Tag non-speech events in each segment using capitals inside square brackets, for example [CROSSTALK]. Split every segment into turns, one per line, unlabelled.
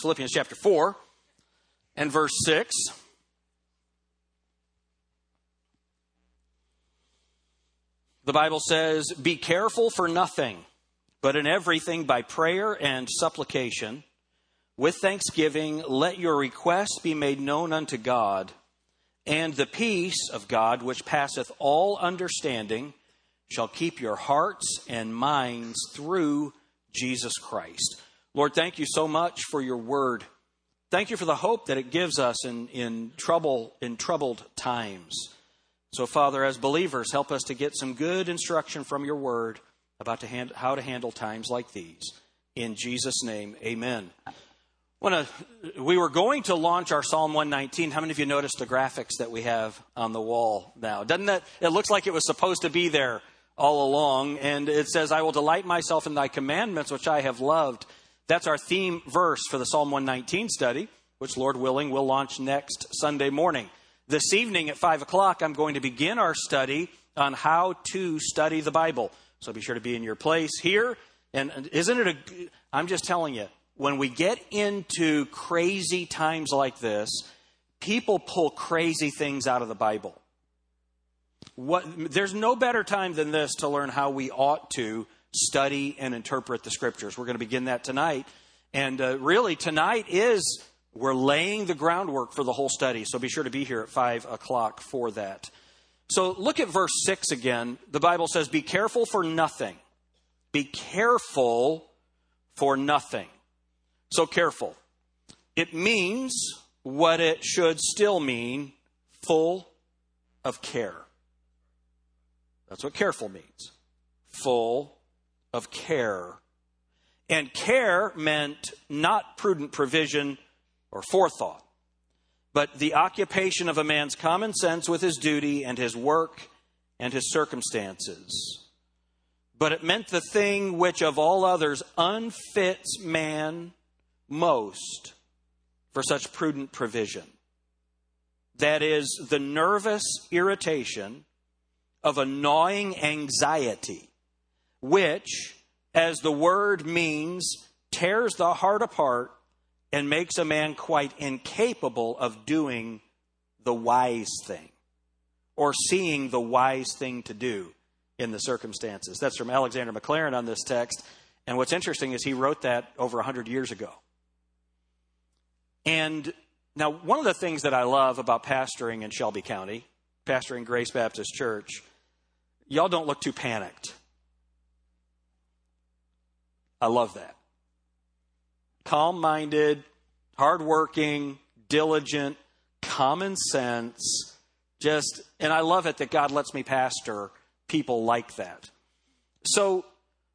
Philippians chapter 4 and verse 6. The Bible says, Be careful for nothing, but in everything by prayer and supplication, with thanksgiving, let your requests be made known unto God, and the peace of God, which passeth all understanding, shall keep your hearts and minds through Jesus Christ. Lord, thank you so much for your word. Thank you for the hope that it gives us in, in trouble in troubled times. So, Father, as believers, help us to get some good instruction from your word about to hand, how to handle times like these. In Jesus' name, amen. When uh, we were going to launch our Psalm 119, how many of you noticed the graphics that we have on the wall now? Doesn't that, it looks like it was supposed to be there all along. And it says, I will delight myself in thy commandments, which I have loved. That's our theme verse for the Psalm 119 study, which, Lord willing, will launch next Sunday morning. This evening at 5 o'clock, I'm going to begin our study on how to study the Bible. So be sure to be in your place here. And isn't it a, I'm just telling you, when we get into crazy times like this, people pull crazy things out of the Bible. What, there's no better time than this to learn how we ought to study and interpret the scriptures. We're going to begin that tonight. And uh, really, tonight is we're laying the groundwork for the whole study, so be sure to be here at 5 o'clock for that. So look at verse 6 again. The Bible says, Be careful for nothing. Be careful for nothing. So careful. It means what it should still mean full of care. That's what careful means. Full of care. And care meant not prudent provision or forethought, but the occupation of a man's common sense with his duty and his work and his circumstances. But it meant the thing which of all others unfits man most for such prudent provision. That is, the nervous irritation of a gnawing anxiety, which, as the word means, tears the heart apart and makes a man quite incapable of doing the wise thing or seeing the wise thing to do in the circumstances. That's from Alexander Maclaren on this text. And what's interesting is he wrote that over 100 years ago. And now, one of the things that I love about pastoring in Shelby County, pastoring Grace Baptist Church, y'all don't look too panicked. I love that calm minded, hardworking, diligent, common sense. Just, and I love it that God lets me pastor people like that. So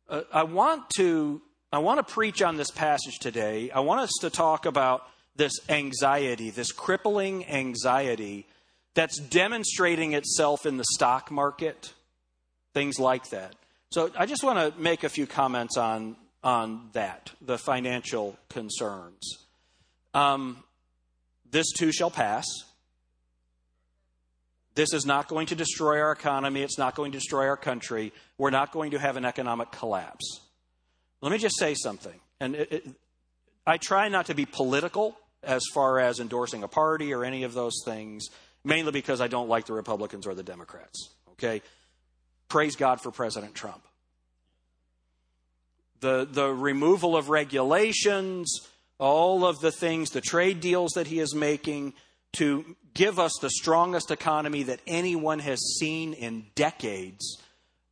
uh, I want to I want to preach on this passage today. I want us to talk about this anxiety, this crippling anxiety that's demonstrating itself in the stock market, things like that. So I just want to make a few comments on on that, the financial concerns. Um, this too shall pass. This is not going to destroy our economy. It's not going to destroy our country. We're not going to have an economic collapse. Let me just say something. And it, it, I try not to be political as far as endorsing a party or any of those things, mainly because I don't like the Republicans or the Democrats. Okay? Praise God for President Trump the, the removal of regulations, all of the things, the trade deals that he is making to give us the strongest economy that anyone has seen in decades,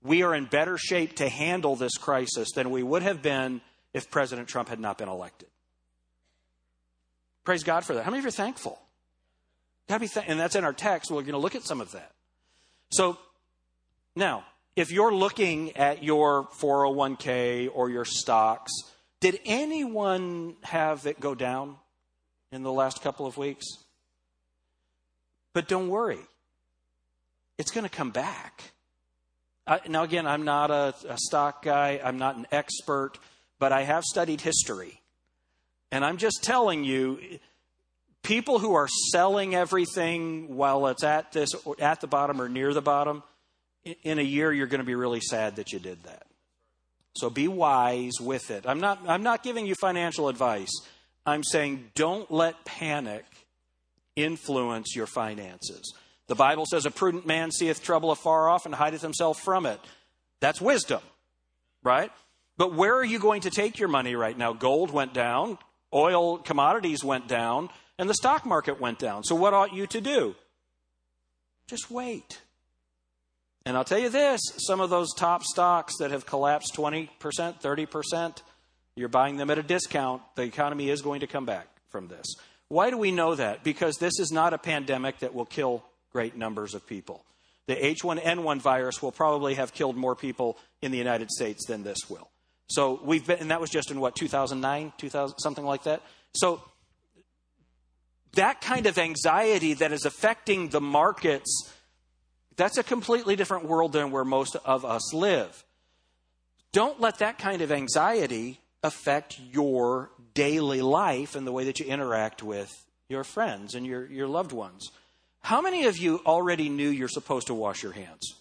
we are in better shape to handle this crisis than we would have been if President Trump had not been elected. Praise God for that. How many of you are thankful? Gotta be th- and that's in our text. We're going to look at some of that. So now, if you're looking at your 401k or your stocks, did anyone have it go down in the last couple of weeks? But don't worry, it's going to come back. I, now, again, I'm not a, a stock guy, I'm not an expert, but I have studied history. And I'm just telling you, people who are selling everything while it's at this at the bottom or near the bottom, in a year you're going to be really sad that you did that. So be wise with it. I'm not, I'm not giving you financial advice. I'm saying don't let panic influence your finances. The Bible says, A prudent man seeth trouble afar off and hideth himself from it. That's wisdom, right? But where are you going to take your money right now? Gold went down, oil commodities went down, and the stock market went down. So, what ought you to do? Just wait. And I'll tell you this some of those top stocks that have collapsed 20%, 30%, you're buying them at a discount. The economy is going to come back from this. Why do we know that? Because this is not a pandemic that will kill great numbers of people. The H1N1 virus will probably have killed more people in the United States than this will. So we've been, and that was just in what, 2009, 2000, something like that? So that kind of anxiety that is affecting the markets, that's a completely different world than where most of us live. Don't let that kind of anxiety affect your daily life and the way that you interact with your friends and your, your loved ones. How many of you already knew you're supposed to wash your hands?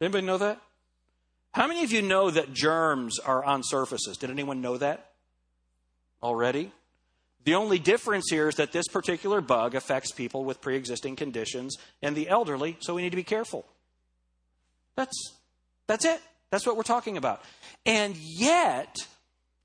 Anybody know that? How many of you know that germs are on surfaces? Did anyone know that already? The only difference here is that this particular bug affects people with pre existing conditions and the elderly, so we need to be careful. That's, that's it. That's what we're talking about. And yet,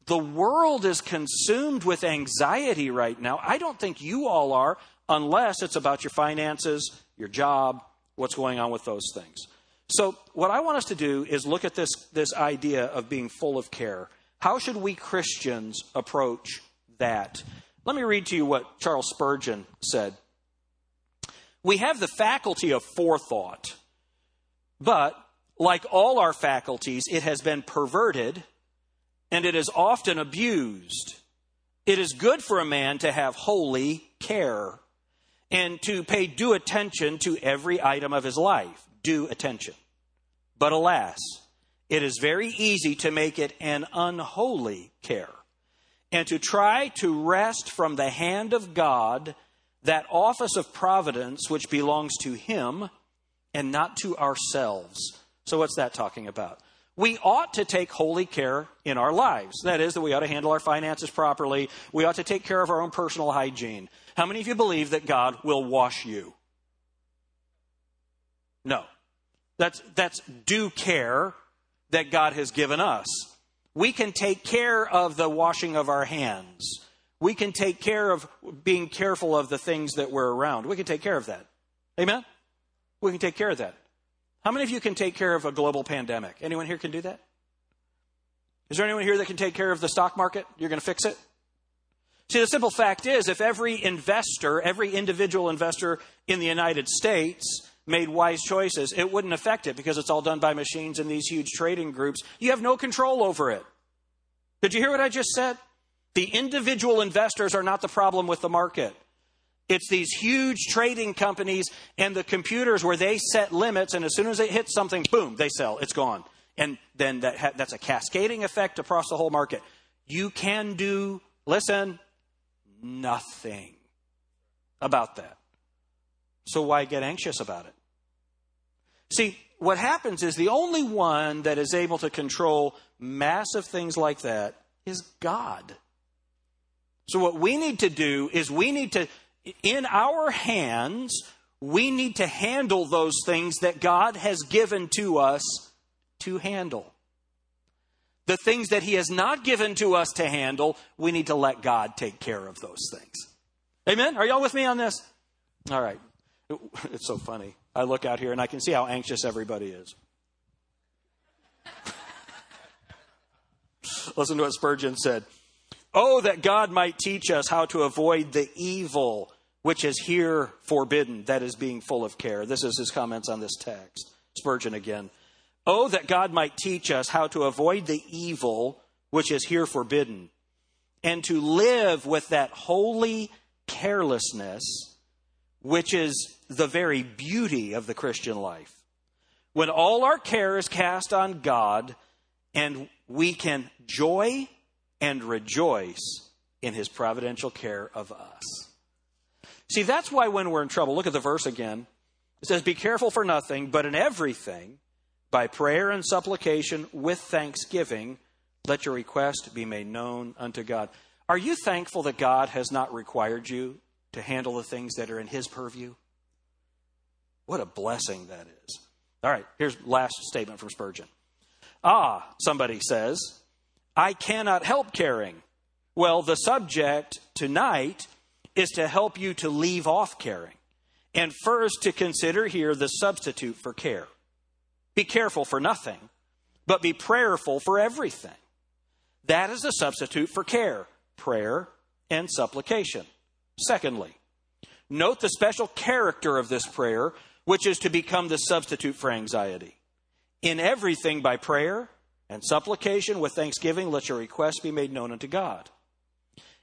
the world is consumed with anxiety right now. I don't think you all are, unless it's about your finances, your job, what's going on with those things. So, what I want us to do is look at this, this idea of being full of care. How should we Christians approach that? Let me read to you what Charles Spurgeon said. We have the faculty of forethought, but like all our faculties, it has been perverted and it is often abused. It is good for a man to have holy care and to pay due attention to every item of his life. Due attention. But alas, it is very easy to make it an unholy care and to try to wrest from the hand of God that office of providence which belongs to Him and not to ourselves. So, what's that talking about? We ought to take holy care in our lives. That is, that we ought to handle our finances properly. We ought to take care of our own personal hygiene. How many of you believe that God will wash you? No. That's, that's due care that God has given us we can take care of the washing of our hands. We can take care of being careful of the things that we're around. We can take care of that. Amen? We can take care of that. How many of you can take care of a global pandemic? Anyone here can do that? Is there anyone here that can take care of the stock market? You're going to fix it? See, the simple fact is if every investor, every individual investor in the United States made wise choices, it wouldn't affect it because it's all done by machines and these huge trading groups. You have no control over it. Did you hear what I just said? The individual investors are not the problem with the market. It's these huge trading companies and the computers where they set limits, and as soon as it hits something, boom, they sell. It's gone. And then that ha- that's a cascading effect across the whole market. You can do, listen, nothing about that. So why get anxious about it? See, what happens is the only one that is able to control massive things like that is God. So, what we need to do is we need to, in our hands, we need to handle those things that God has given to us to handle. The things that He has not given to us to handle, we need to let God take care of those things. Amen? Are y'all with me on this? All right. [LAUGHS] It's so funny. I look out here and I can see how anxious everybody is. [LAUGHS] Listen to what Spurgeon said. Oh, that God might teach us how to avoid the evil which is here forbidden, that is being full of care. This is his comments on this text. Spurgeon again. Oh, that God might teach us how to avoid the evil which is here forbidden, and to live with that holy carelessness which is the very beauty of the Christian life. When all our care is cast on God and we can joy and rejoice in his providential care of us. See, that's why when we're in trouble, look at the verse again. It says, Be careful for nothing, but in everything, by prayer and supplication with thanksgiving, let your request be made known unto God. Are you thankful that God has not required you to handle the things that are in His purview? What a blessing that is. All right, here's last statement from Spurgeon. Ah, somebody says, I cannot help caring. Well, the subject tonight is to help you to leave off caring. And first, to consider here the substitute for care. Be careful for nothing, but be prayerful for everything. That is the substitute for care prayer and supplication. Secondly, note the special character of this prayer, which is to become the substitute for anxiety. In everything by prayer and supplication with thanksgiving, let your requests be made known unto God.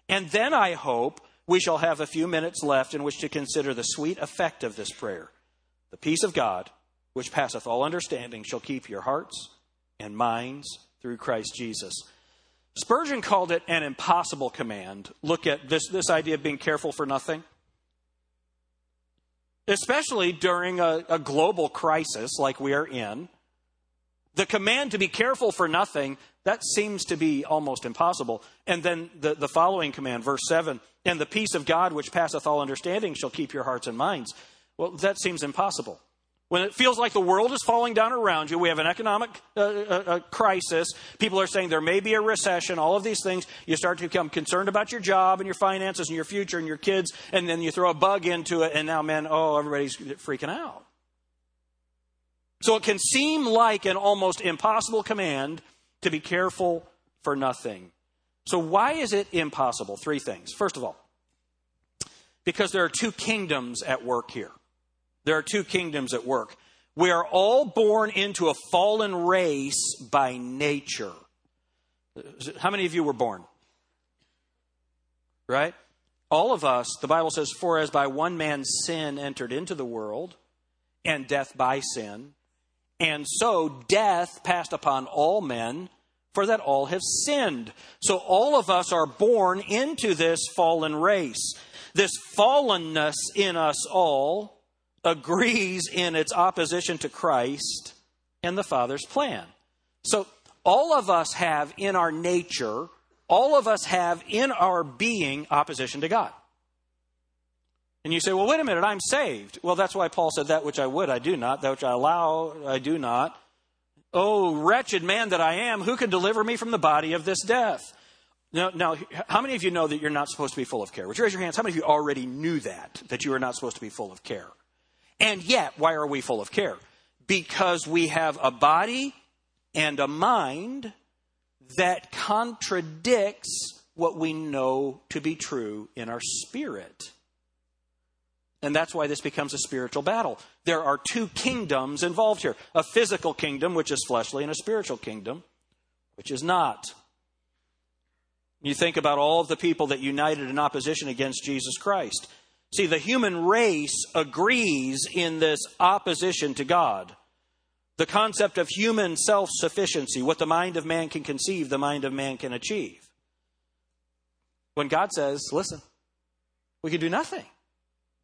And then I hope we shall have a few minutes left in which to consider the sweet effect of this prayer. The peace of God, which passeth all understanding, shall keep your hearts and minds through Christ Jesus. Spurgeon called it an impossible command. Look at this, this idea of being careful for nothing. Especially during a, a global crisis like we are in, the command to be careful for nothing, that seems to be almost impossible. And then the, the following command, verse 7 And the peace of God, which passeth all understanding, shall keep your hearts and minds. Well, that seems impossible. When it feels like the world is falling down around you, we have an economic uh, uh, uh, crisis. People are saying there may be a recession, all of these things. You start to become concerned about your job and your finances and your future and your kids, and then you throw a bug into it, and now, man, oh, everybody's freaking out. So it can seem like an almost impossible command to be careful for nothing. So, why is it impossible? Three things. First of all, because there are two kingdoms at work here. There are two kingdoms at work. We are all born into a fallen race by nature. How many of you were born? Right? All of us, the Bible says, for as by one man's sin entered into the world, and death by sin, and so death passed upon all men, for that all have sinned. So all of us are born into this fallen race. This fallenness in us all agrees in its opposition to Christ and the Father's plan. So, all of us have in our nature, all of us have in our being opposition to God. And you say, well, wait a minute, I'm saved. Well, that's why Paul said, that which I would, I do not. That which I allow, I do not. Oh, wretched man that I am, who can deliver me from the body of this death? Now, now, how many of you know that you're not supposed to be full of care? Would you raise your hands? How many of you already knew that, that you are not supposed to be full of care? And yet, why are we full of care? Because we have a body and a mind that contradicts what we know to be true in our spirit. And that's why this becomes a spiritual battle. There are two kingdoms involved here a physical kingdom, which is fleshly, and a spiritual kingdom, which is not. You think about all of the people that united in opposition against Jesus Christ. See, the human race agrees in this opposition to God. The concept of human self sufficiency, what the mind of man can conceive, the mind of man can achieve. When God says, listen, we can do nothing.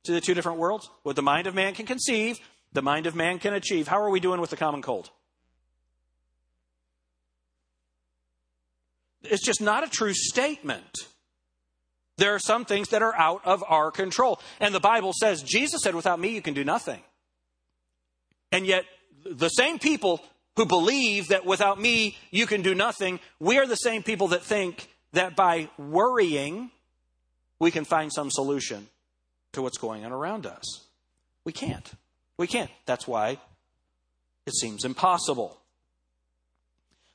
See the two different worlds? What the mind of man can conceive, the mind of man can achieve. How are we doing with the common cold? It's just not a true statement. There are some things that are out of our control. And the Bible says, Jesus said, without me, you can do nothing. And yet, the same people who believe that without me, you can do nothing, we are the same people that think that by worrying, we can find some solution to what's going on around us. We can't. We can't. That's why it seems impossible.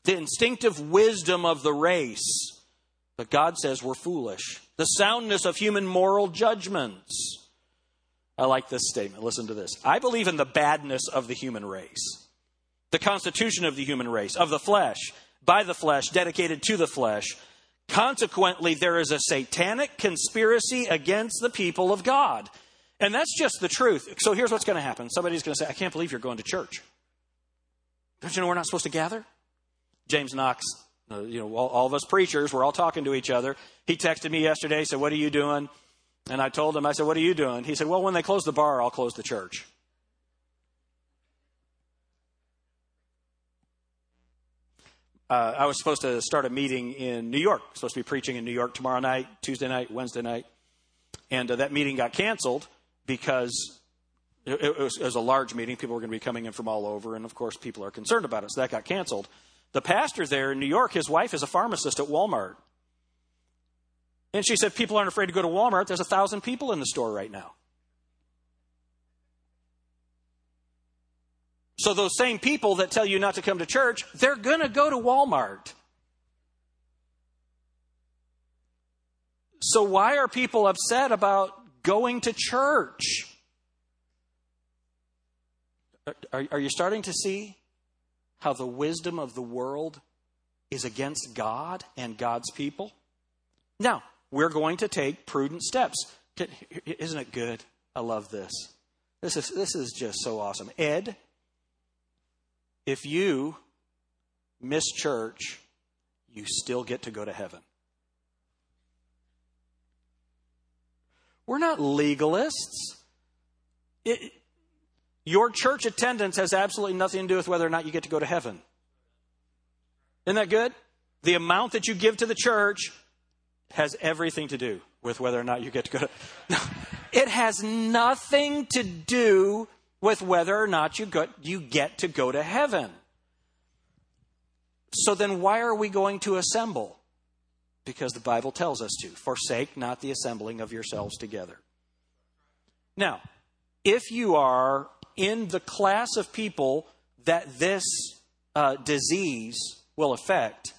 The instinctive wisdom of the race but God says we're foolish. The soundness of human moral judgments. I like this statement. Listen to this. I believe in the badness of the human race, the constitution of the human race, of the flesh, by the flesh, dedicated to the flesh. Consequently, there is a satanic conspiracy against the people of God. And that's just the truth. So here's what's going to happen somebody's going to say, I can't believe you're going to church. Don't you know we're not supposed to gather? James Knox uh, you know, all, all, of us preachers, we're all talking to each other. He texted me yesterday, said, What are you doing? And I told him, I said, What are you doing? He said, Well, when they close the bar, I'll close the church. uh, I was supposed to start a meeting in New York. supposed to be preaching in New York tomorrow night, Tuesday night, Wednesday night. And uh, that meeting got canceled because it, it, was, it, was, a large meeting. People were going to be coming in from all over. And of course, people are concerned about it. So that got canceled. The pastor there in New York, his wife is a pharmacist at Walmart. And she said, People aren't afraid to go to Walmart. There's a thousand people in the store right now. So those same people that tell you not to come to church, they're going to go to Walmart. So why are people upset about going to church? Are, are, you starting to see how the wisdom of the world is against God and God's people? Now, we're going to take prudent steps. Isn't it good? I love this. This is, this is just so awesome. Ed, if you miss church, you still get to go to heaven. We're not legalists. It, your church attendance has absolutely nothing to do with whether or not you get to go to heaven. Isn't that good? The amount that you give to the church has everything to do with whether or not you get to go to. No, [LAUGHS] it has nothing to do with whether or not you, got, you get to go to heaven. So then, why are we going to assemble? Because the Bible tells us to. Forsake not the assembling of yourselves together. Now, if you are in the class of people that this uh, disease will affect,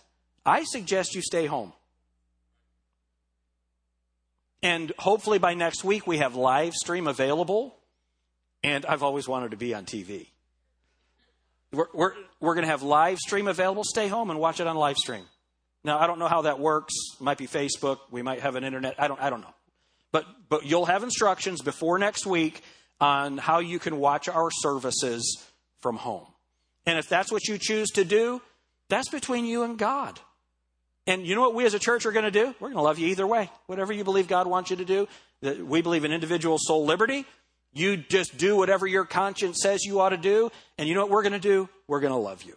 I suggest you stay home. And hopefully by next week we have live stream available and I've always wanted to be on TV. We're, we're, we're going to have live stream available. Stay home and watch it on live stream. Now, I don't know how that works. It might be Facebook. We might have an internet. I don't, I don't know. But, but you'll have instructions before next week on how you can watch our services from home. And if that's what you choose to do, that's between you and God. And you know what we as a church are going to do? We're going to love you either way. Whatever you believe God wants you to do. We believe in individual soul liberty. You just do whatever your conscience says you ought to do. And you know what we're going to do? We're going to love you.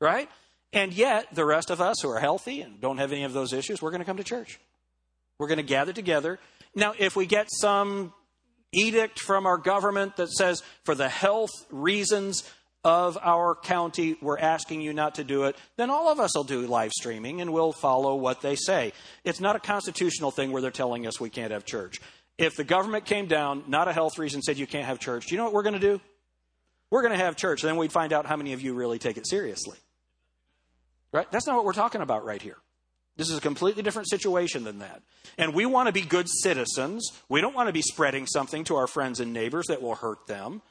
Right? And yet, the rest of us who are healthy and don't have any of those issues, we're going to come to church. We're going to gather together. Now, if we get some edict from our government that says, for the health reasons of our county, we're asking you not to do it, then all of us will do live streaming and we'll follow what they say. It's not a constitutional thing where they're telling us we can't have church. If the government came down, not a health reason, said you can't have church, do you know what we're going to do? We're going to have church. Then we'd find out how many of you really take it seriously. Right? That's not what we're talking about right here. This is a completely different situation than that. And we want to be good citizens. We don't want to be spreading something to our friends and neighbors that will hurt them.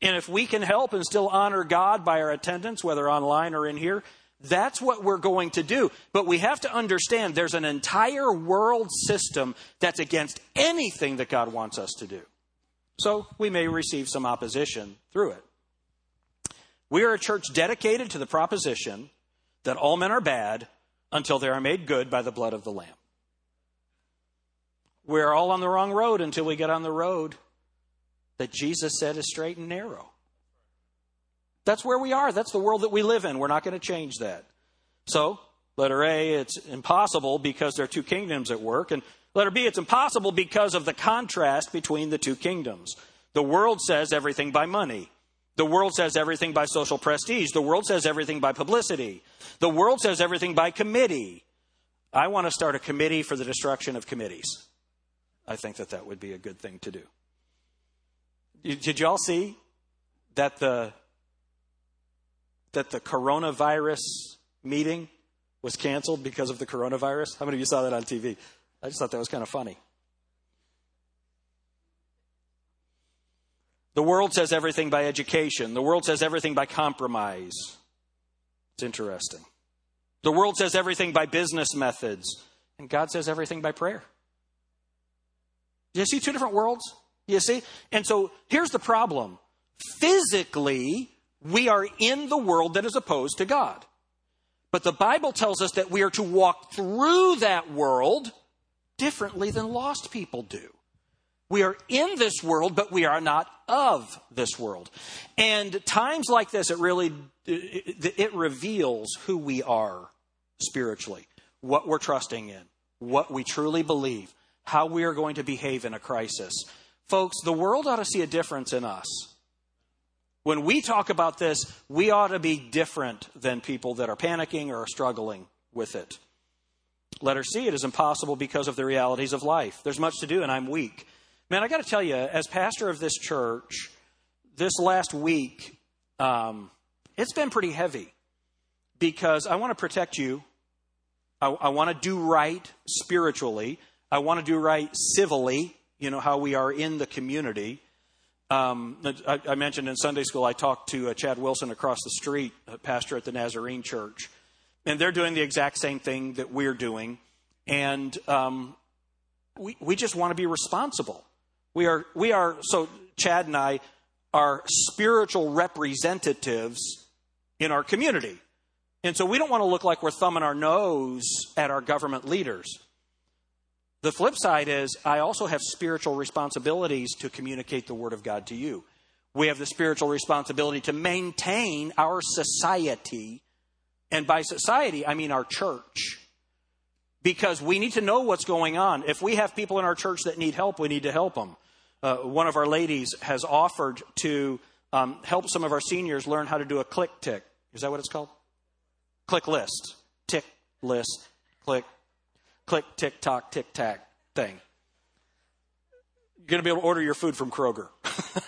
And if we can help and still honor God by our attendance, whether online or in here, that's what we're going to do. But we have to understand there's an entire world system that's against anything that God wants us to do. So we may receive some opposition through it. We are a church dedicated to the proposition that all men are bad until they are made good by the blood of the Lamb. We're all on the wrong road until we get on the road that Jesus said is straight and narrow. That's where we are. That's the world that we live in. We're not going to change that. So, letter A, it's impossible because there are two kingdoms at work. And letter B, it's impossible because of the contrast between the two kingdoms. The world says everything by money. The world says everything by social prestige. The world says everything by publicity. The world says everything by committee. I want to start a committee for the destruction of committees. I think that that would be a good thing to do. Did you all see that the that the coronavirus meeting was canceled because of the coronavirus? How many of you saw that on TV? I just thought that was kind of funny. The world says everything by education. The world says everything by compromise. It's interesting. The world says everything by business methods. And God says everything by prayer. You see two different worlds? You see? And so here's the problem. Physically, we are in the world that is opposed to God. But the Bible tells us that we are to walk through that world differently than lost people do. We are in this world, but we are not of this world. And times like this, it really it, reveals who we are spiritually, what we're trusting in, what we truly believe, how we are going to behave in a crisis. Folks, the world ought to see a difference in us. When we talk about this, we ought to be different than people that are panicking or are struggling with it. Letter C, it is impossible because of the realities of life. There's much to do, and I'm weak. Man, I got to tell you, as pastor of this church, this last week, um, it's been pretty heavy because I want to protect you. I, I want to do right spiritually. I want to do right civilly, you know, how we are in the community. Um, I, I, mentioned in Sunday school, I talked to uh, Chad Wilson across the street, pastor at the Nazarene Church, and they're doing the exact same thing that we're doing. And um, we, we just want to be responsible. We are, we are, so Chad and I are spiritual representatives in our community. And so we don't want to look like we're thumbing our nose at our government leaders. The flip side is, I also have spiritual responsibilities to communicate the Word of God to you. We have the spiritual responsibility to maintain our society. And by society, I mean our church. Because we need to know what's going on. If we have people in our church that need help, we need to help them. Uh, one of our ladies has offered to um, help some of our seniors learn how to do a click tick. Is that what it's called? Click list. Tick list. Click. Click, tick, tock, tick, tack thing. You're going to be able to order your food from Kroger.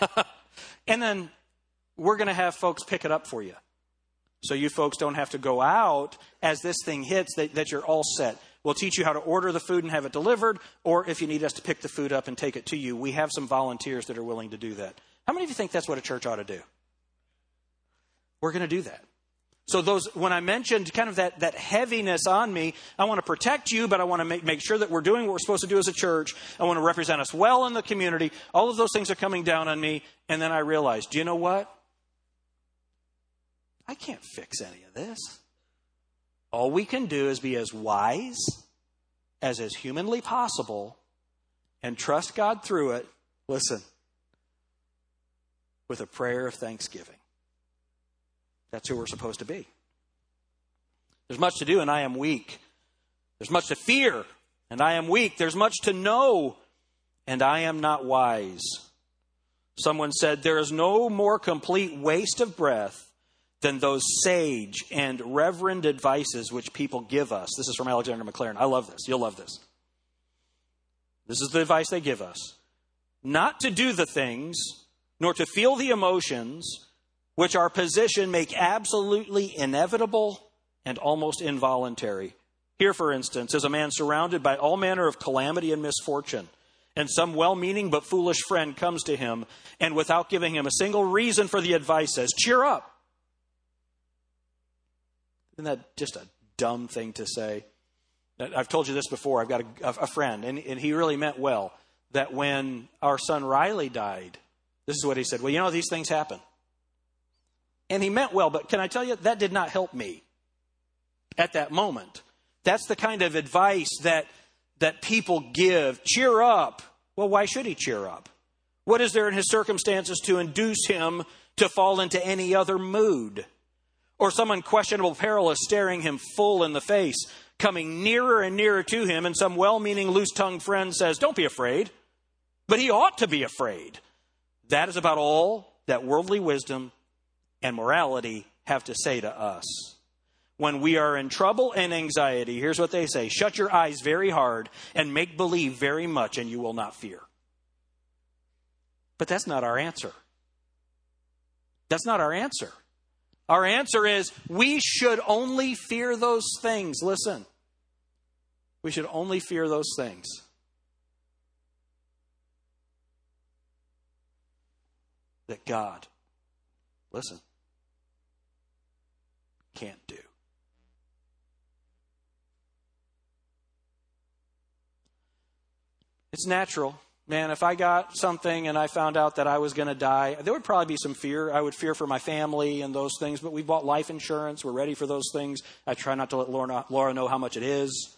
[LAUGHS] and then we're going to have folks pick it up for you. So you folks don't have to go out as this thing hits, that, that you're all set. We'll teach you how to order the food and have it delivered, or if you need us to pick the food up and take it to you, we have some volunteers that are willing to do that. How many of you think that's what a church ought to do? We're going to do that. So those, when I mentioned kind of that, that heaviness on me, I want to protect you, but I want to make, make sure that we're doing what we're supposed to do as a church. I want to represent us well in the community. All of those things are coming down on me. And then I realized, do you know what? I can't fix any of this. All we can do is be as wise as is humanly possible and trust God through it. Listen, with a prayer of thanksgiving. That's who we're supposed to be. There's much to do, and I am weak. There's much to fear, and I am weak. There's much to know, and I am not wise. Someone said, There is no more complete waste of breath than those sage and reverend advices which people give us. This is from Alexander Maclaren. I love this. You'll love this. This is the advice they give us not to do the things, nor to feel the emotions which our position make absolutely inevitable and almost involuntary. Here, for instance, is a man surrounded by all manner of calamity and misfortune, and some well meaning but foolish friend comes to him, and without giving him a single reason for the advice, says, Cheer up isn't that just a dumb thing to say? I've told you this before. I've got a, a friend, and, and he really meant well, that when our son Riley died, this is what he said Well, you know, these things happen. And he meant well, but can I tell you, that did not help me at that moment. That's the kind of advice that, that people give. Cheer up. Well, why should he cheer up? What is there in his circumstances to induce him to fall into any other mood? Or some unquestionable peril is staring him full in the face, coming nearer and nearer to him, and some well meaning, loose tongued friend says, Don't be afraid. But he ought to be afraid. That is about all that worldly wisdom and morality have to say to us. When we are in trouble and anxiety, here's what they say shut your eyes very hard and make believe very much, and you will not fear. But that's not our answer. That's not our answer. Our answer is we should only fear those things. Listen, we should only fear those things. That God, listen, can't do. It's natural man, if I got something and I found out that I was going to die, there would probably be some fear. I would fear for my family and those things, but we bought life insurance. We're ready for those things. I try not to let Laura, Laura know how much it is.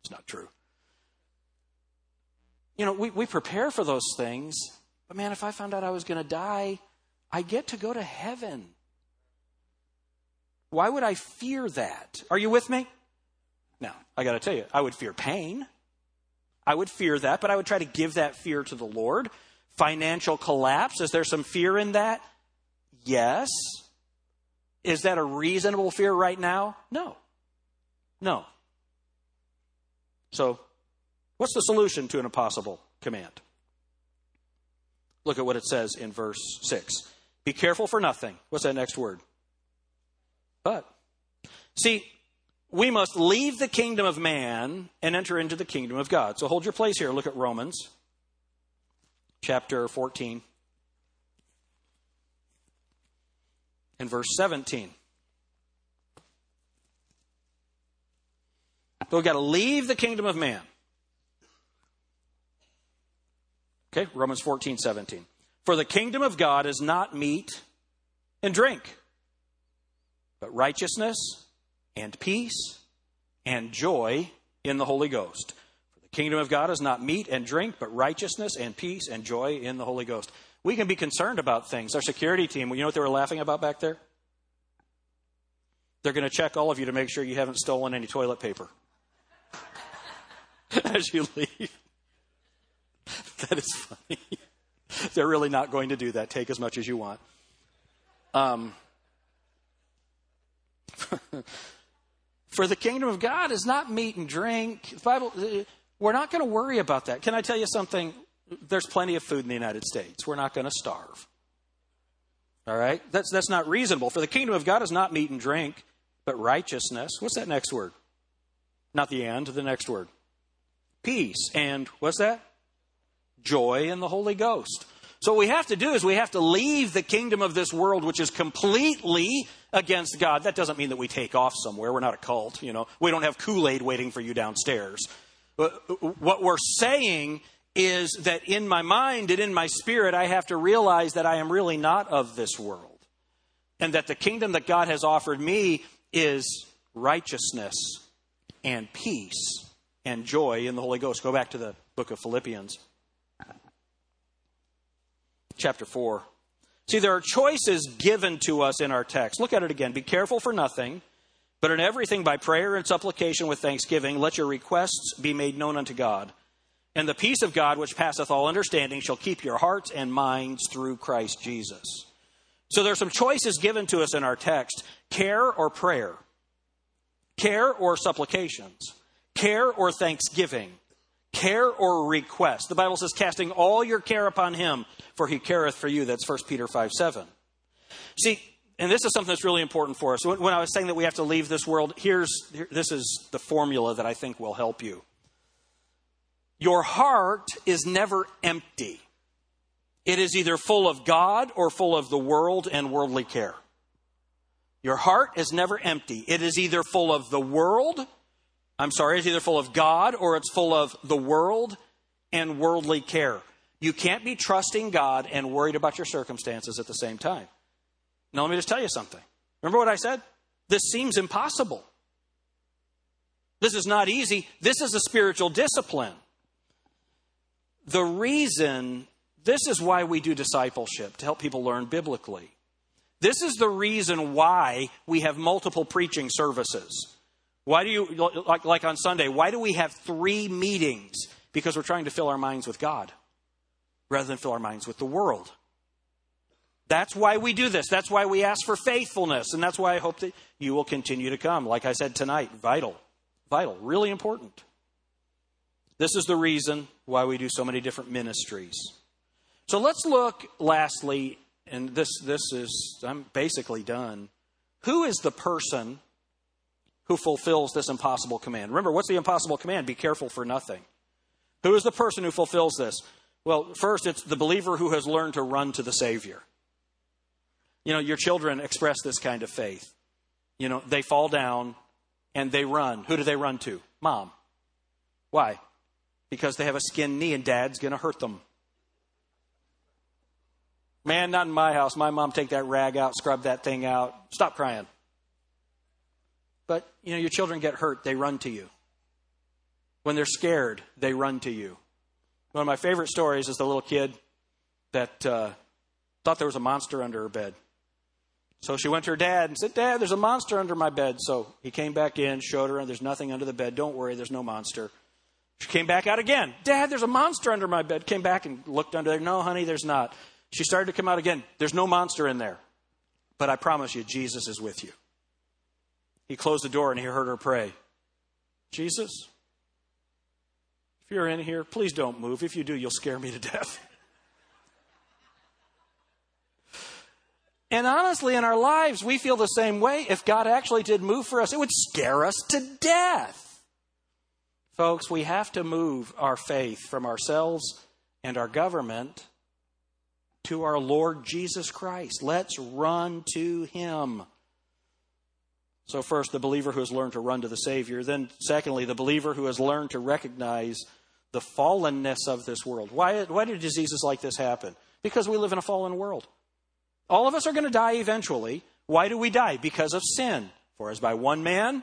It's not true. you know, we, we prepare for those things, but man, if I found out I was going to die, I get to go to heaven. Why would I fear that? Are you with me? Now, I got to tell you, I would fear pain. I would fear that, but I would try to give that fear to the Lord. Financial collapse, is there some fear in that? Yes. Is that a reasonable fear right now? No. No. So, what's the solution to an impossible command? Look at what it says in verse 6. Be careful for nothing. What's that next word? But. See, we must leave the kingdom of man and enter into the kingdom of God. So hold your place here. Look at Romans chapter 14 and verse 17. So we've got to leave the kingdom of man. Okay, Romans 14, 17. For the kingdom of God is not meat and drink, but righteousness and peace and joy in the Holy Ghost. For the kingdom of God is not meat and drink, but righteousness and peace and joy in the Holy Ghost. We can be concerned about things. Our security team, you know what they were laughing about back there? They're going to check all of you to make sure you haven't stolen any toilet paper [LAUGHS] as you leave. [LAUGHS] That is funny. [LAUGHS] They're really not going to do that. Take as much as you want. Um, for the kingdom of God is not meat and drink. The Bible, uh, we're not going to worry about that. Can I tell you something? There's plenty of food in the United States. We're not going to starve. All right? That's, that's not reasonable. For the kingdom of God is not meat and drink, but righteousness. What's that next word? Not the and, the next word. Peace. And what's that? Joy in the Holy Ghost. So what we have to do is we have to leave the kingdom of this world, which is completely against God. That doesn't mean that we take off somewhere. We're not a cult, you know. We don't have Kool-Aid waiting for you downstairs. But what we're saying is that in my mind and in my spirit, I have to realize that I am really not of this world. And that the kingdom that God has offered me is righteousness and peace and joy in the Holy Ghost. Go back to the book of Philippians chapter 4. See, there are choices given to us in our text. Look at it again. Be careful for nothing, but in everything by prayer and supplication with thanksgiving, let your requests be made known unto God. And the peace of God, which passeth all understanding, shall keep your hearts and minds through Christ Jesus. So there are some choices given to us in our text care or prayer, care or supplications, care or thanksgiving, care or request. The Bible says, casting all your care upon him, for he careth for you. That's 1 Peter 5 7. See, and this is something that's really important for us. When I was saying that we have to leave this world, here's this is the formula that I think will help you. Your heart is never empty. It is either full of God or full of the world and worldly care. Your heart is never empty. It is either full of the world I'm sorry, it's either full of God or it's full of the world and worldly care. You can't be trusting God and worried about your circumstances at the same time. Now, let me just tell you something. Remember what I said? This seems impossible. This is not easy. This is a spiritual discipline. The reason, this is why we do discipleship, to help people learn biblically. This is the reason why we have multiple preaching services. Why do you, like, like on Sunday, why do we have three meetings? Because we're trying to fill our minds with God rather than fill our minds with the world. That's why we do this. That's why we ask for faithfulness. And that's why I hope that you will continue to come. Like I said tonight, vital, vital, really important. This is the reason why we do so many different ministries. So let's look lastly, and this, this is, I'm basically done. Who is the person who fulfills this impossible command. Remember, what's the impossible command? Be careful for nothing. Who is the person who fulfills this? Well, first, it's the believer who has learned to run to the Savior. You know, your children express this kind of faith. You know, they fall down and they run. Who do they run to? Mom. Why? Because they have a skin knee and dad's going to hurt them. Man, not in my house. My mom take that rag out, scrub that thing out. Stop crying. But, you know, your children get hurt, they run to you. When they're scared, they run to you. One of my favorite stories is the little kid that uh, thought there was a monster under her bed. So she went to her dad and said, Dad, there's a monster under my bed. So he came back in, showed her, and there's nothing under the bed. Don't worry, there's no monster. She came back out again. Dad, there's a monster under my bed. Came back and looked under there. No, honey, there's not. She started to come out again. There's no monster in there. But I promise you, Jesus is with you. He closed the door and he heard her pray Jesus, if you're in here, please don't move. If you do, you'll scare me to death. And honestly, in our lives, we feel the same way. If God actually did move for us, it would scare us to death. Folks, we have to move our faith from ourselves and our government to our Lord Jesus Christ. Let's run to Him. So, first, the believer who has learned to run to the Savior. Then, secondly, the believer who has learned to recognize the fallenness of this world. Why, why did diseases like this happen? Because we live in a fallen world. All of us are going to die eventually. Why do we die? Because of sin. For as by one man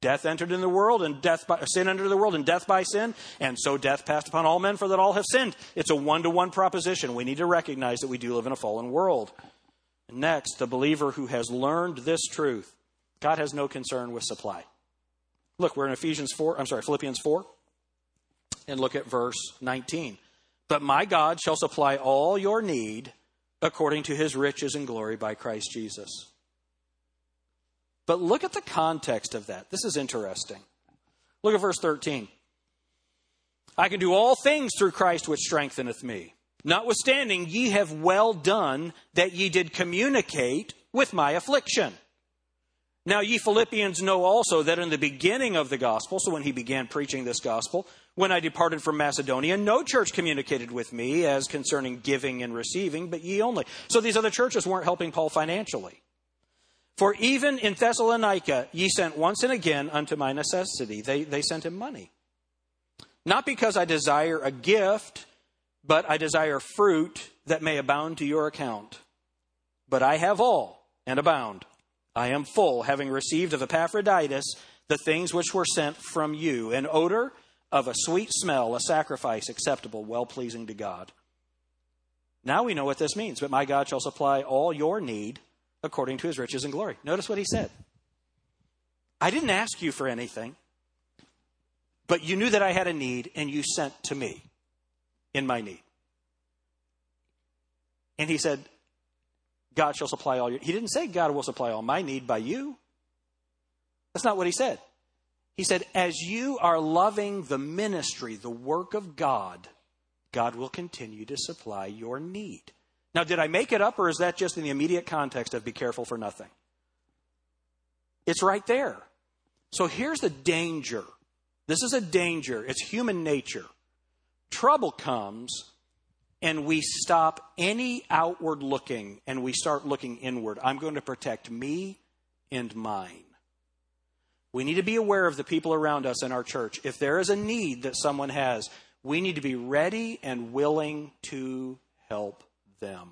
death entered in the world, and death by sin entered the world, and death by sin, and so death passed upon all men, for that all have sinned. It's a one to one proposition. We need to recognize that we do live in a fallen world. Next, the believer who has learned this truth, God has no concern with supply. Look, we're in Ephesians 4, I'm sorry, Philippians 4, and look at verse 19. But my God shall supply all your need according to his riches and glory by Christ Jesus. But look at the context of that. This is interesting. Look at verse 13. I can do all things through Christ which strengtheneth me. Notwithstanding, ye have well done that ye did communicate with my affliction. Now, ye Philippians know also that in the beginning of the gospel, so when he began preaching this gospel, when I departed from Macedonia, no church communicated with me as concerning giving and receiving, but ye only. So these other churches weren't helping Paul financially. For even in Thessalonica, ye sent once and again unto my necessity. They, they sent him money. Not because I desire a gift, but I desire fruit that may abound to your account. But I have all and abound. I am full, having received of Epaphroditus the things which were sent from you an odor of a sweet smell, a sacrifice acceptable, well pleasing to God. Now we know what this means. But my God shall supply all your need according to his riches and glory. Notice what he said. I didn't ask you for anything, but you knew that I had a need and you sent to me in my need. And he said, God shall supply all your. He didn't say God will supply all my need by you. That's not what he said. He said, as you are loving the ministry, the work of God, God will continue to supply your need. Now, did I make it up, or is that just in the immediate context of be careful for nothing? It's right there. So here's the danger. This is a danger. It's human nature. Trouble comes, and we stop any outward looking and we start looking inward. I'm going to protect me and mine. We need to be aware of the people around us in our church. If there is a need that someone has, we need to be ready and willing to help them.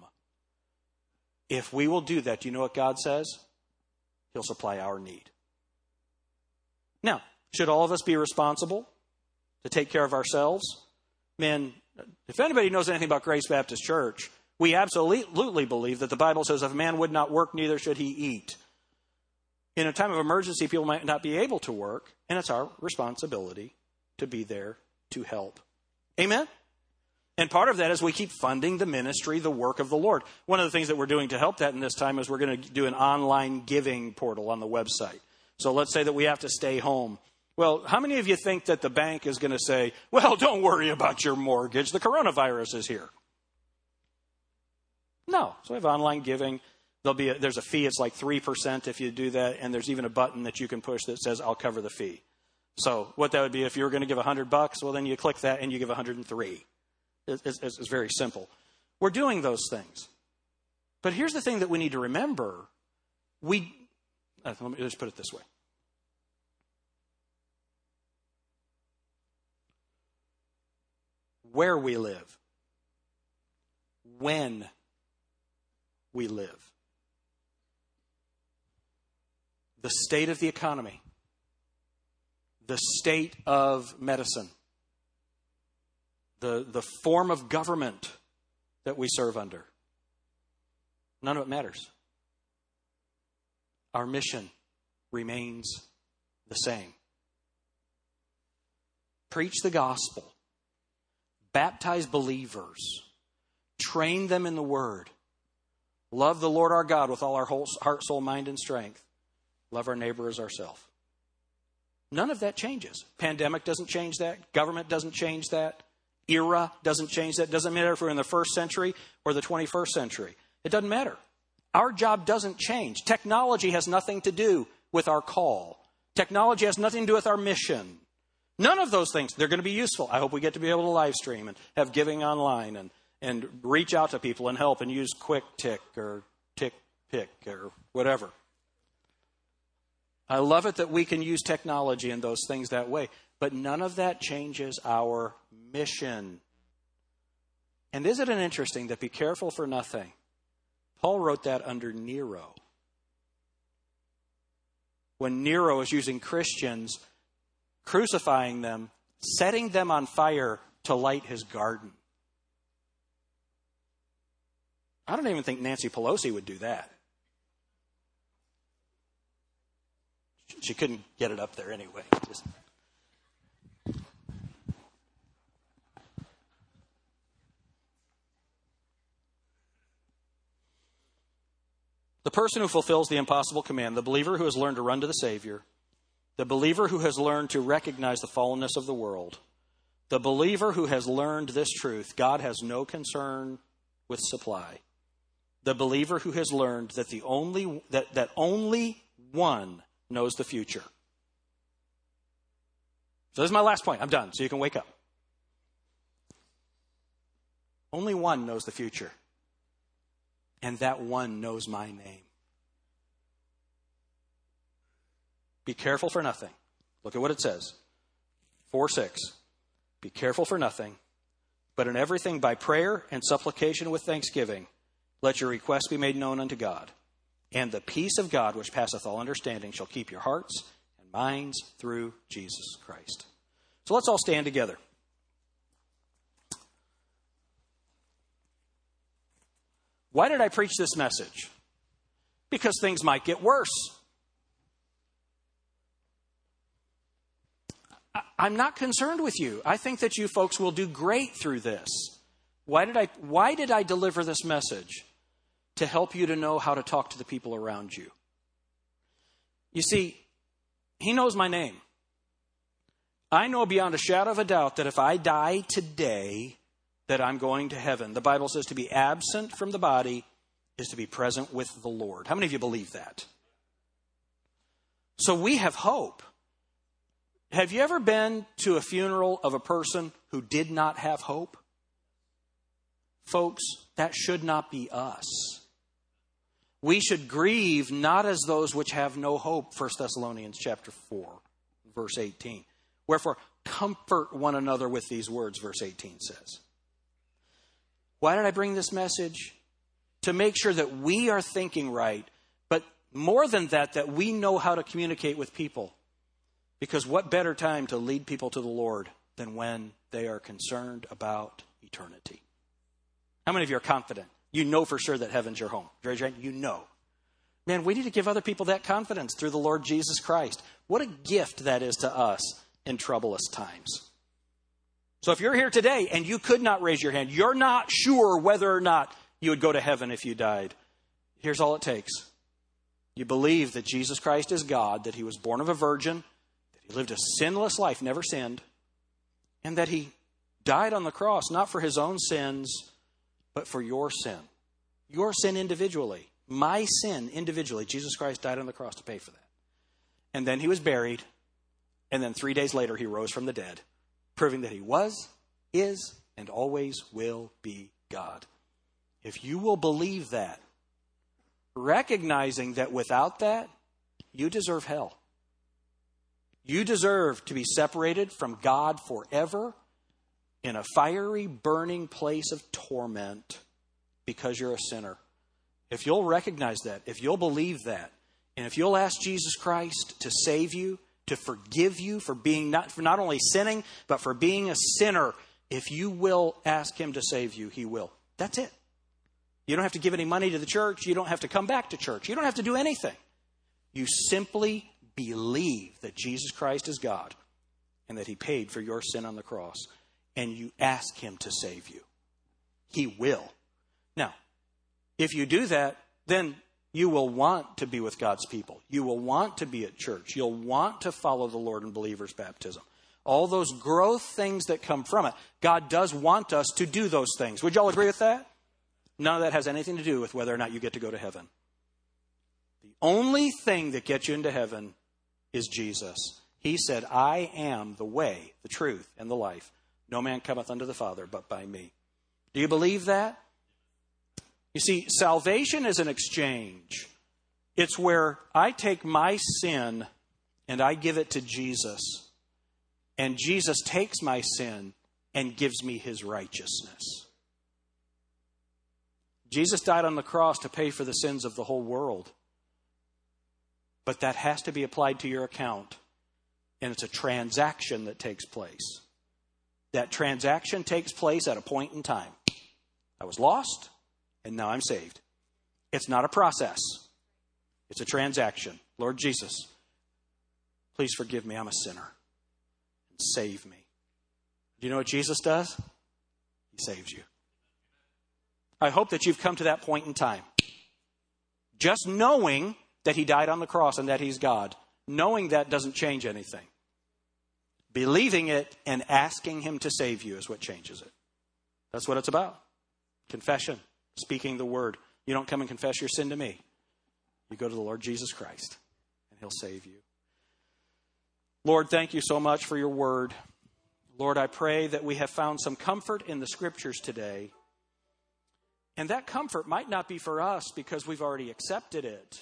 If we will do that, do you know what God says? He'll supply our need. Now, should all of us be responsible to take care of ourselves? Man, if anybody knows anything about Grace Baptist Church, we absolutely believe that the Bible says if a man would not work, neither should he eat. In a time of emergency, people might not be able to work, and it's our responsibility to be there to help. Amen? And part of that is we keep funding the ministry, the work of the Lord. One of the things that we're doing to help that in this time is we're going to do an online giving portal on the website. So let's say that we have to stay home. Well, how many of you think that the bank is going to say, well, don't worry about your mortgage, the coronavirus is here? No. So we have online giving. There'll be a, there's a fee, it's like 3% if you do that, and there's even a button that you can push that says, I'll cover the fee. So what that would be if you were going to give 100 bucks, well, then you click that and you give 103. It's, it's, it's very simple. We're doing those things. But here's the thing that we need to remember. We, uh, let me just put it this way. Where we live, when we live, the state of the economy, the state of medicine, the, the form of government that we serve under. None of it matters. Our mission remains the same. Preach the gospel, baptize believers, train them in the word, love the Lord our God with all our whole heart, soul, mind, and strength, love our neighbor as ourselves. None of that changes. Pandemic doesn't change that. Government doesn't change that. Era doesn't change that. Doesn't matter if we're in the first century or the 21st century. It doesn't matter. Our job doesn't change. Technology has nothing to do with our call. Technology has nothing to do with our mission. None of those things. They're going to be useful. I hope we get to be able to live stream and have giving online and, and reach out to people and help and use Quick Tick or Tick Pick or whatever. I love it that we can use technology and those things that way, but none of that changes our mission. And isn't it interesting that be careful for nothing? Paul wrote that under Nero. When Nero is using Christians, crucifying them, setting them on fire to light his garden. I don't even think Nancy Pelosi would do that. She couldn't get it up there anyway. Just The person who fulfills the impossible command, the believer who has learned to run to the Savior, the believer who has learned to recognize the fallenness of the world, the believer who has learned this truth God has no concern with supply, the believer who has learned that, the only, that, that only one knows the future. So, this is my last point. I'm done, so you can wake up. Only one knows the future and that one knows my name. Be careful for nothing. Look at what it says 4 6. Be careful for nothing, but in everything by prayer and supplication with thanksgiving, let your requests be made known unto God. And the peace of God, which passeth all understanding, shall keep your hearts and minds through Jesus Christ. So let's all stand together. Why did I preach this message? Because things might get worse. I'm not concerned with you. I think that you folks will do great through this. Why did I, why did I deliver this message? To help you to know how to talk to the people around you. You see, He knows my name. I know beyond a shadow of a doubt that if I die today, that I'm going to heaven. The Bible says to be absent from the body is to be present with the Lord. How many of you believe that? So we have hope. Have you ever been to a funeral of a person who did not have hope? Folks, that should not be us. We should grieve not as those which have no hope, 1 Thessalonians chapter 4, verse 18. Wherefore, comfort one another with these words, verse 18 says. Why did I bring this message? To make sure that we are thinking right, but more than that, that we know how to communicate with people. Because what better time to lead people to the Lord than when they are concerned about eternity? How many of you are confident? You know for sure that heaven's your home. You know. Man, we need to give other people that confidence through the Lord Jesus Christ. What a gift that is to us in troublous times. So if you're here today and you could not raise your hand, you're not sure whether or not you would go to heaven if you died. Here's all it takes. You believe that Jesus Christ is God, that he was born of a virgin, he lived a sinless life, never sinned, and that he died on the cross not for his own sins, but for your sin. Your sin individually. My sin individually. Jesus Christ died on the cross to pay for that. And then he was buried, and then three days later he rose from the dead proving that he was, is, and always will be God. If you will believe that, recognizing that without that, you deserve hell. You deserve to be separated from God forever in a fiery, burning place of torment because you're a sinner. If you'll recognize that, if you'll believe that, and if you'll ask Jesus Christ to save you, to forgive you for being not for not only sinning, but for being a sinner If you will ask Him to save you, He will. That's it. You don't have to give any money to the church. You don't have to come back to church. You don't have to do anything. You simply believe that Jesus Christ is God and that He paid for your sin on the cross, and you ask Him to save you. He will. Now, if you do that, then you will want to be with God's people. You will want to be at church. You'll want to follow the Lord in believers' baptism. All those growth things that come from it. God does want us to do those things. Would y'all agree with that? None of that has anything to do with whether or not you get to go to heaven. The only thing that gets you into heaven is Jesus. He said, I am the way, the truth, and the life. No man cometh unto the Father but by me. Do you believe that? You see, salvation is an exchange. It's where I take my sin and I give it to Jesus, and Jesus takes my sin and gives me his righteousness. Jesus died on the cross to pay for the sins of the whole world. But that has to be applied to your account, and it's a transaction that takes place. That transaction takes place at a point in time. I was lost, and now I'm saved. It's not a process, it's a transaction. Lord Jesus, please forgive me. I'm a sinner. Save me. Do you know what Jesus does? He saves you. I hope that you've come to that point in time. Just knowing that He died on the cross and that He's God, knowing that doesn't change anything. Believing it and asking Him to save you is what changes it. That's what it's about. Confession speaking the word. You don't come and confess your sin to me. You go to the Lord Jesus Christ, and He'll save you. Lord, thank you so much for your word. Lord, I pray that we have found some comfort in the scriptures today. And that comfort might not be for us because we've already accepted it.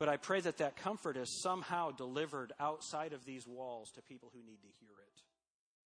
But I pray that that comfort is somehow delivered outside of these walls to people who need to hear it.